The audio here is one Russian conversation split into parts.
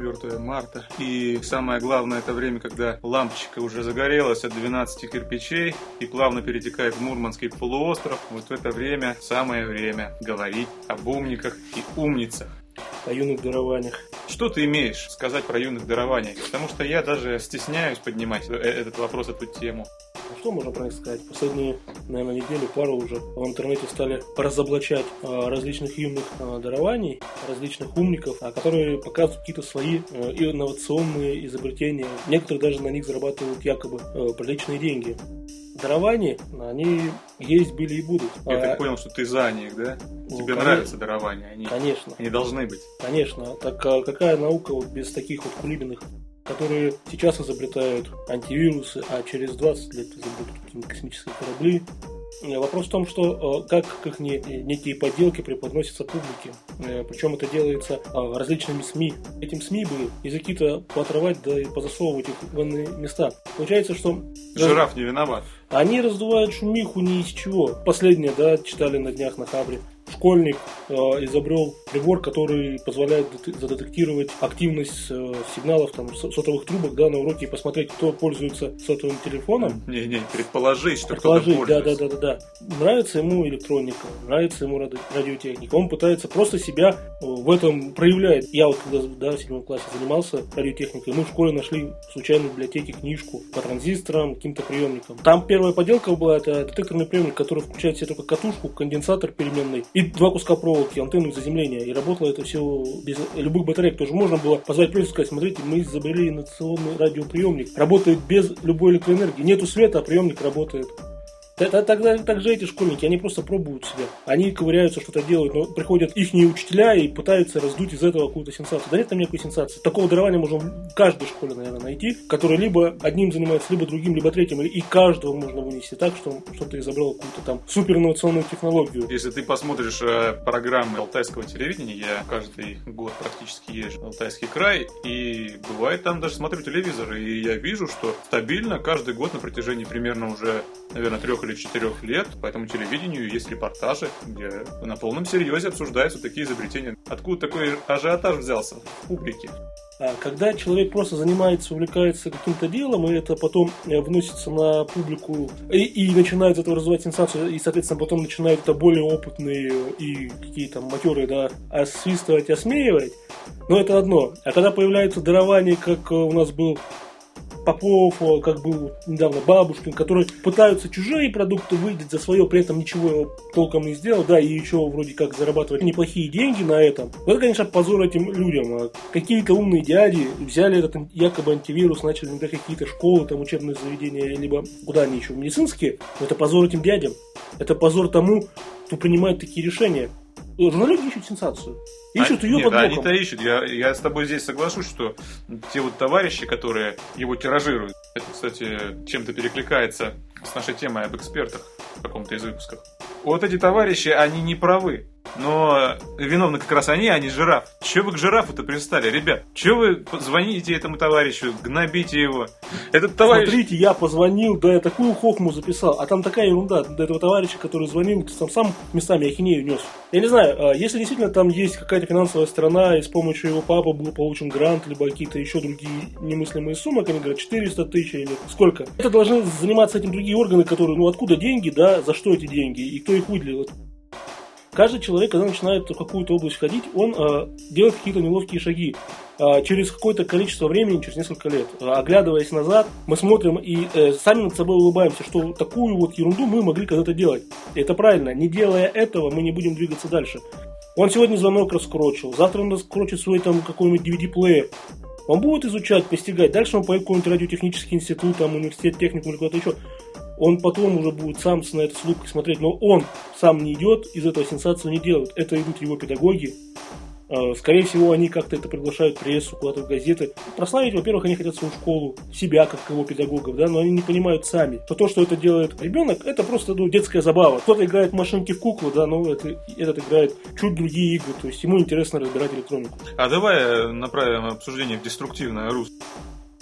4 марта. И самое главное, это время, когда лампочка уже загорелась от 12 кирпичей и плавно перетекает в Мурманский полуостров. Вот в это время самое время говорить об умниках и умницах о юных дарованиях. Что ты имеешь сказать про юных дарованиях? Потому что я даже стесняюсь поднимать э, этот вопрос, эту тему. Что можно про них сказать? Последние, наверное, недели, пару уже в интернете стали разоблачать а, различных юных а, дарований, различных умников, а, которые показывают какие-то свои инновационные изобретения. Некоторые даже на них зарабатывают якобы приличные деньги дарования, они есть, были и будут. Я а, так понял, что ты за них, да? Ну, Тебе конечно, нравятся дарования? Они, конечно. Они должны быть. Конечно. Так а какая наука вот без таких вот кулибиных, которые сейчас изобретают антивирусы, а через 20 лет изобретут какие-нибудь космические корабли, Э, вопрос в том, что э, как, как не, некие подделки преподносятся публике. Э, Причем это делается различными СМИ. Этим СМИ бы языки-то поотрывать, да и позасовывать их в иные места. Получается, что... Жираф не виноват. Они раздувают шумиху ни из чего. Последнее, да, читали на днях на Хабре школьник э, изобрел прибор, который позволяет задетектировать активность э, сигналов там, сотовых трубок да, на уроке и посмотреть, кто пользуется сотовым телефоном. Не-не, предположить, что предположить, кто-то пользуется. Да, да, да, да. Нравится ему электроника, нравится ему радиотехника. Он пытается просто себя э, в этом проявлять. Я вот когда да, в седьмом классе занимался радиотехникой, мы в школе нашли случайно в библиотеке книжку по транзисторам, каким-то приемникам. Там первая поделка была, это детекторный приемник, который включает в себя только катушку, конденсатор переменный и два куска проволоки, антенну заземления. И работало это все без любых батареек. Тоже можно было позвать плюс сказать, смотрите, мы изобрели инновационный радиоприемник. Работает без любой электроэнергии. Нету света, а приемник работает. Тогда также эти школьники, они просто пробуют себя. Они ковыряются, что-то делают, но приходят их учителя и пытаются раздуть из этого какую-то сенсацию. Да нет там никакой сенсации. Такого дарования можно в каждой школе, наверное, найти, который либо одним занимается, либо другим, либо третьим, и каждого можно вынести так, что что-то изобрел какую-то там супер инновационную технологию. Если ты посмотришь э, программы алтайского телевидения, я каждый год практически езжу в Алтайский край, и бывает там даже смотрю телевизор, и я вижу, что стабильно каждый год на протяжении примерно уже, наверное, трех или более 4 лет, по этому телевидению есть репортажи, где на полном серьезе обсуждаются такие изобретения. Откуда такой ажиотаж взялся в публике? А когда человек просто занимается, увлекается каким-то делом, и это потом э, вносится на публику, и, и начинает это развивать сенсацию, и, соответственно, потом начинают это более опытные и какие-то матеры, да, освистывать, осмеивать, но это одно. А когда появляется дарование, как у нас был Попов, как был недавно Бабушкин, которые пытаются чужие продукты выдать за свое, при этом ничего толком не сделал, да, и еще вроде как зарабатывать неплохие деньги на этом. Вот это, конечно, позор этим людям. А какие-то умные дяди взяли этот якобы антивирус, начали внедрять какие-то школы, там учебные заведения, либо куда они еще, медицинские. Это позор этим дядям. Это позор тому, кто принимает такие решения. Журналюги ищут сенсацию. Ищут а, ее нет, под боком. Они-то ищут. Я, я с тобой здесь соглашусь, что те вот товарищи, которые его тиражируют, это, кстати, чем-то перекликается с нашей темой об экспертах в каком-то из выпусков. Вот эти товарищи, они не правы. Но виновны как раз они, а не жираф. Че вы к жирафу-то пристали, ребят? Че вы звоните этому товарищу, гнобите его? Этот товарищ... Смотрите, я позвонил, да я такую хохму записал, а там такая ерунда. До этого товарища, который звонил, там сам местами ахинею нес. Я не знаю, а если действительно там есть какая-то финансовая сторона, и с помощью его папы был получен грант, либо какие-то еще другие немыслимые суммы, как они говорят, 400 тысяч или сколько. Это должны заниматься этим другие органы, которые, ну откуда деньги, да, за что эти деньги, и кто их выделил. Каждый человек, когда начинает в какую-то область входить, он э, делает какие-то неловкие шаги. Э, через какое-то количество времени, через несколько лет, э, оглядываясь назад, мы смотрим и э, сами над собой улыбаемся, что такую вот ерунду мы могли когда-то делать. И это правильно. Не делая этого, мы не будем двигаться дальше. Он сегодня звонок раскрочил, завтра он раскрочит свой там какой-нибудь DVD-плеер. Он будет изучать, постигать. Дальше он поедет в какой-нибудь радиотехнический институт, там, университет, техникум или куда-то еще он потом уже будет сам на это с улыбкой смотреть, но он сам не идет, из этого сенсацию не делает. Это идут его педагоги. А, скорее всего, они как-то это приглашают прессу, куда-то в газеты. Прославить, во-первых, они хотят свою школу, себя как его педагогов, да, но они не понимают сами, что то, что это делает ребенок, это просто ну, детская забава. Кто-то играет машинки в куклу, да, но это, этот играет чуть другие игры, то есть ему интересно разбирать электронику. А давай направим обсуждение в деструктивное русло.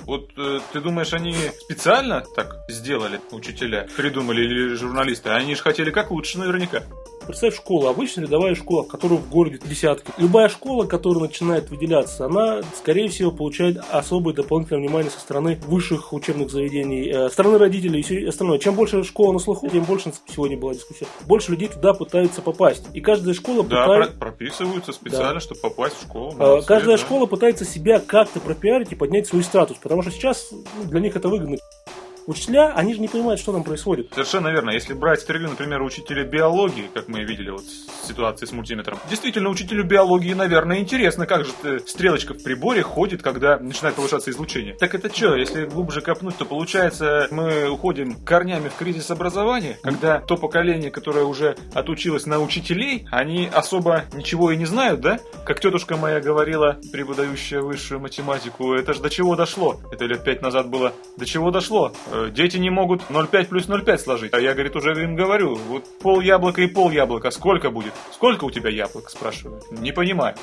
Вот э, ты думаешь, они специально так сделали, учителя, придумали или журналисты? Они же хотели как лучше наверняка. Представь школу, обычная рядовая школа, в которой в городе десятки. Любая школа, которая начинает выделяться, она, скорее всего, получает особое дополнительное внимание со стороны высших учебных заведений, э, стороны родителей и все остальное. Чем больше школа на слуху, тем больше сегодня была дискуссия. Больше людей туда пытаются попасть. И каждая школа Да, пытается... про- прописываются специально, Да. чтобы попасть в школу. Молодцы, Каждая да. школа пытается себя как-то пропиарить и поднять свой статус, потому что сейчас ну, для них это выгодно. Учителя, они же не понимают, что там происходит. Совершенно верно. Если брать интервью, например, учителя биологии, как мы видели вот в ситуации с мультиметром, действительно, учителю биологии, наверное, интересно, как же стрелочка в приборе ходит, когда начинает повышаться излучение. Так это что, если глубже копнуть, то получается, мы уходим корнями в кризис образования, когда то поколение, которое уже отучилось на учителей, они особо ничего и не знают, да? Как тетушка моя говорила, преподающая высшую математику, это ж до чего дошло? Это лет пять назад было. До чего дошло? Э, Дети не могут 0,5 плюс 0,5 сложить. А я, говорит, уже им говорю, вот пол яблока и пол яблока, сколько будет? Сколько у тебя яблок, спрашиваю. Не понимаю.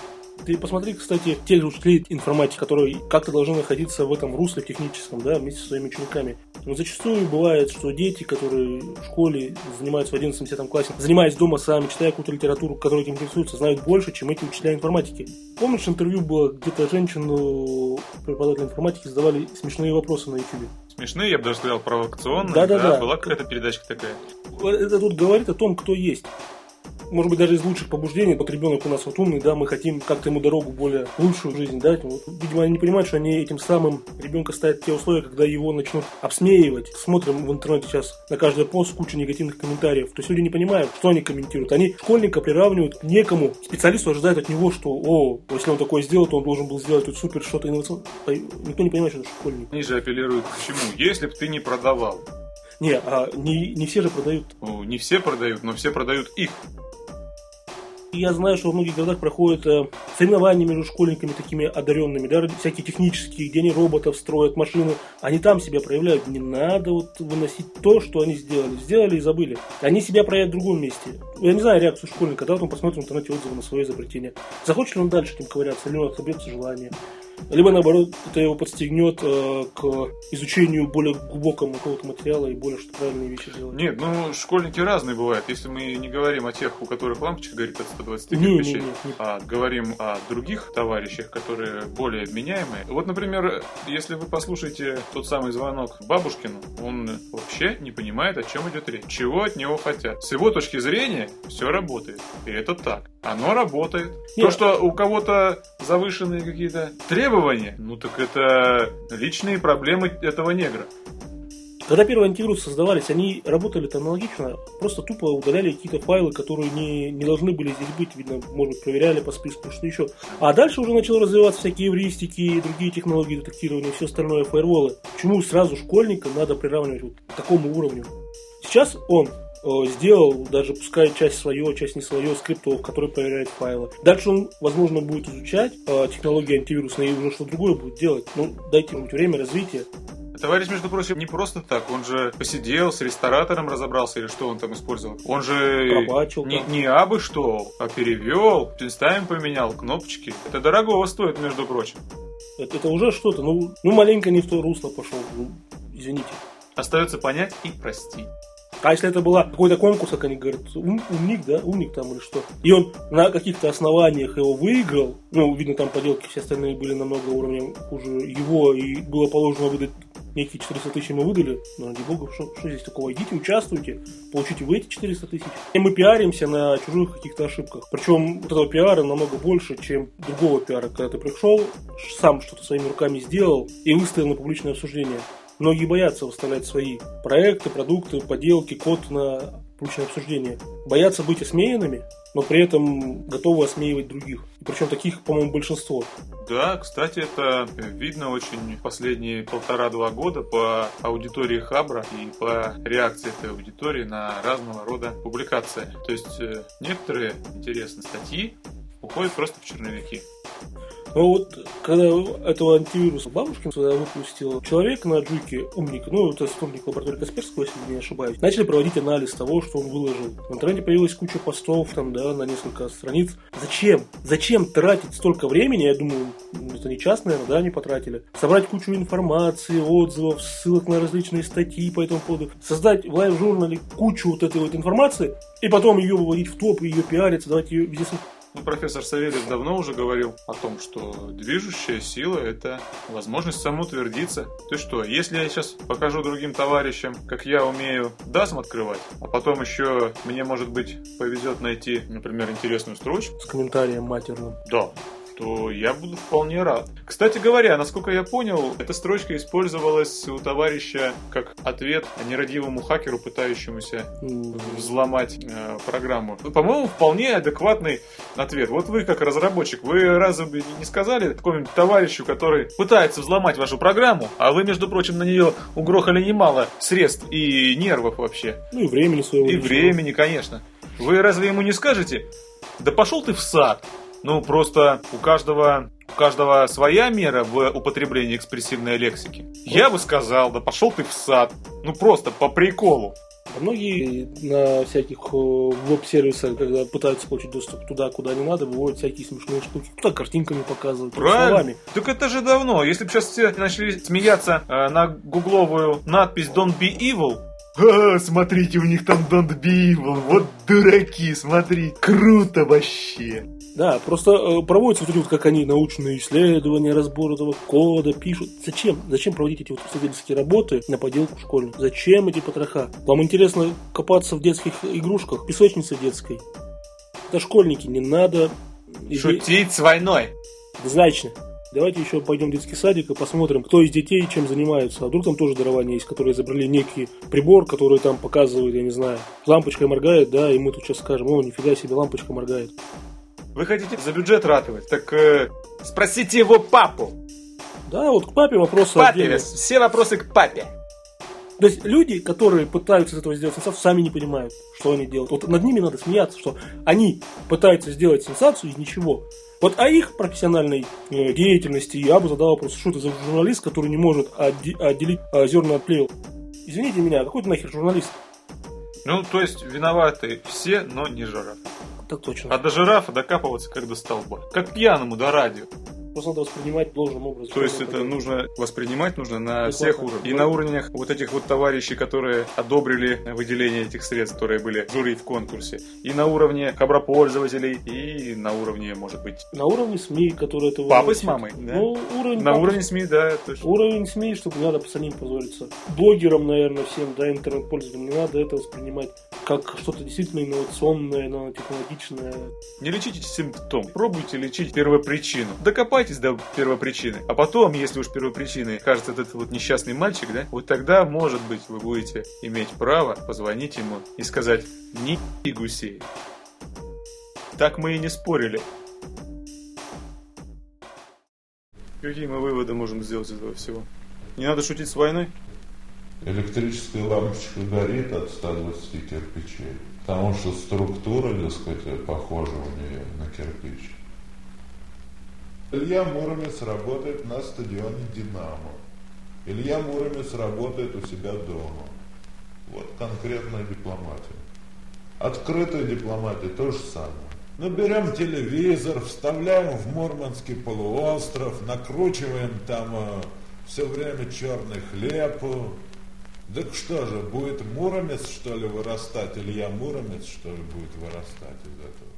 Ты посмотри, кстати, тех же учителей информатики, которые как-то должны находиться в этом русле техническом, да, вместе со своими учениками. Но зачастую бывает, что дети, которые в школе занимаются в 11-10 классе, занимаясь дома сами, читая какую-то литературу, которой этим интересуются, знают больше, чем эти учителя информатики. Помнишь, интервью было, где-то женщину, преподавателя информатики, задавали смешные вопросы на YouTube? Смешные, я бы даже сказал, провокационные. Да-да-да. Была какая-то передачка такая. Это тут говорит о том, кто есть. Может быть, даже из лучших побуждений, вот ребенок у нас вот умный, да, мы хотим как-то ему дорогу более лучшую жизнь дать. Вот, видимо, они не понимают, что они этим самым ребенка ставят в те условия, когда его начнут обсмеивать. Смотрим в интернете сейчас на каждый пост кучу негативных комментариев. То есть люди не понимают, что они комментируют. Они школьника приравнивают к некому. Специалисту ожидают от него, что, о, если он такое сделал, то он должен был сделать тут супер что-то инновационное. Никто не понимает, что это школьник. Они же апеллируют к чему? Если бы ты не продавал. Не, а не, не все же продают Ну, не все продают, но все продают их. И я знаю, что во многих городах проходят э, соревнования между школьниками такими одаренными, да, всякие технические, где они роботов строят, машины. Они там себя проявляют. Не надо вот выносить то, что они сделали. Сделали и забыли. Они себя проявят в другом месте. Я не знаю реакцию школьника, да, вот он посмотрит в интернете отзывы на свое изобретение. Захочет ли он дальше этим ковыряться, или он отобьется желание. Либо наоборот, это его подстегнет э, к изучению более глубокого какого-то материала и более что правильные вещи делать. Нет, ну, школьники разные бывают. Если мы не говорим о тех, у которых лампочка горит от 120 Не, не, кирпичей, не, не. а говорим о других товарищах, которые более вменяемые. Вот, например, если вы послушаете тот самый звонок Бабушкину, он вообще не понимает, о чем идет речь. Чего от него хотят. С его точки зрения все работает. И это так. Оно работает. Нет. То, что у кого-то завышенные какие-то требования, ну так это личные проблемы этого негра. Когда первые антивирусы создавались, они работали аналогично, просто тупо удаляли какие-то файлы, которые не, не должны были здесь быть, видно, может проверяли по списку, что еще. А дальше уже начало развиваться всякие эвристики, другие технологии детектирования, все остальное, фаерволы. Почему сразу школьника надо приравнивать вот к такому уровню? Сейчас он сделал, даже пускай часть свое, часть не свое, скриптов, который проверяет файлы. Дальше он, возможно, будет изучать э, технологии антивирусные и уже что другое будет делать. Ну, дайте ему время развития. Товарищ, между прочим, не просто так. Он же посидел, с ресторатором разобрался, или что он там использовал. Он же Пробачил не, не абы что, а перевел, местами поменял, кнопочки. Это дорогого стоит, между прочим. Это, это уже что-то, ну, ну маленько не в то русло пошел, ну, извините. Остается понять и простить. А если это была какой-то конкурс, как они говорят, ум- умник, да, умник там или что, и он на каких-то основаниях его выиграл, ну, видно, там поделки все остальные были намного уровнем хуже его, и было положено выдать некие 400 тысяч ему выдали, но ради бога, что, что здесь такого? Идите, участвуйте, получите вы эти 400 тысяч. И мы пиаримся на чужих каких-то ошибках. Причем вот этого пиара намного больше, чем другого пиара, когда ты пришел, сам что-то своими руками сделал и выставил на публичное обсуждение. Многие боятся выставлять свои проекты, продукты, поделки, код на публичное обсуждение. Боятся быть осмеянными, но при этом готовы осмеивать других. Причем таких, по-моему, большинство. Да, кстати, это видно очень последние полтора-два года по аудитории Хабра и по реакции этой аудитории на разного рода публикации. То есть э, некоторые интересные статьи уходят просто в черновики. Но вот когда этого антивируса бабушкин выпустил, человек на Джуке, умник, ну, это сотрудник лаборатории Касперского, если не ошибаюсь, начали проводить анализ того, что он выложил. В интернете появилась куча постов, там, да, на несколько страниц. Зачем? Зачем тратить столько времени? Я думаю, это не час, наверное, да, они потратили. Собрать кучу информации, отзывов, ссылок на различные статьи по этому поводу. Создать в лайв-журнале кучу вот этой вот информации, и потом ее выводить в топ, ее пиарить, давать ее везде ну, профессор Савельев давно уже говорил о том, что движущая сила – это возможность самоутвердиться. Есть что, если я сейчас покажу другим товарищам, как я умею дасм открывать, а потом еще мне, может быть, повезет найти, например, интересную строчку. С комментарием матерным. Да, то я буду вполне рад. Кстати говоря, насколько я понял, эта строчка использовалась у товарища как ответ нерадивому хакеру, пытающемуся взломать э, программу. По-моему, вполне адекватный ответ. Вот вы, как разработчик, вы разве бы не сказали такому товарищу, который пытается взломать вашу программу, а вы, между прочим, на нее угрохали немало средств и нервов вообще. Ну и времени своего. И времени, конечно. Вы разве ему не скажете, да пошел ты в сад, ну, просто у каждого у каждого своя мера в употреблении экспрессивной лексики. Я бы сказал, да пошел ты в сад. Ну просто по приколу. А многие на всяких э, веб-сервисах, когда пытаются получить доступ туда, куда не надо, выводят всякие смешные штуки. Кто картинками показывают, Правильно. словами. Так это же давно. Если бы сейчас все начали смеяться э, на гугловую надпись Don't be evil, а, смотрите, у них там Don't be evil. Вот дураки, смотри. Круто вообще. Да, просто э, проводятся вот эти вот, как они, научные исследования, разбор этого кода, пишут. Зачем? Зачем проводить эти вот исследовательские работы на поделку школьников? Зачем эти потроха? Вам интересно копаться в детских игрушках, песочнице детской? Это школьники, не надо... Шутить с войной. Однозначно. Давайте еще пойдем в детский садик и посмотрим, кто из детей чем занимается. А вдруг там тоже дарование есть, которые изобрели некий прибор, который там показывает, я не знаю, лампочкой моргает, да, и мы тут сейчас скажем, о, нифига себе, лампочка моргает. Вы хотите за бюджет ратовать? Так э, спросите его папу. Да, вот к папе вопросы. К папе, отдельно. все вопросы к папе. То есть люди, которые пытаются из этого сделать сенсацию, сами не понимают, что они делают. Вот над ними надо смеяться, что они пытаются сделать сенсацию из ничего. Вот о их профессиональной э, деятельности я бы задал вопрос, что это за журналист, который не может отделить э, зерна от плевел. Извините меня, какой ты нахер журналист? Ну, то есть виноваты все, но не жираф. Так точно. А до жирафа докапываться как до столба. Как пьяному до радио. Просто надо воспринимать должным образом. То есть это нужно воспринимать нужно на всех уровнях. И на уровнях вот этих вот товарищей, которые одобрили выделение этих средств, которые были в жюри в конкурсе. И на уровне хабропользователей, и на уровне, может быть... На уровне СМИ, которые это Папы с мамой, да? Ну, уровень на папы... уровне СМИ, да, точно. Уровень СМИ, чтобы не надо по самим позориться. Блогерам, наверное, всем, да, интернет-пользователям не надо это воспринимать как что-то действительно инновационное, нанотехнологичное. Не лечите симптом, пробуйте лечить первопричину. Докопайтесь до первопричины. А потом, если уж первопричиной кажется этот вот несчастный мальчик, да, вот тогда, может быть, вы будете иметь право позвонить ему и сказать «Не гусей». Так мы и не спорили. Какие мы выводы можем сделать из этого всего? Не надо шутить с войной? электрическая лампочка горит от 120 кирпичей, потому что структура, так сказать, похожа у нее на кирпич. Илья Муромец работает на стадионе «Динамо». Илья Муромец работает у себя дома. Вот конкретная дипломатия. Открытая дипломатия то же самое. Ну, берем телевизор, вставляем в Мурманский полуостров, накручиваем там э, все время черный хлеб, так что же, будет Муромец, что ли, вырастать? Илья Муромец, что ли, будет вырастать из этого?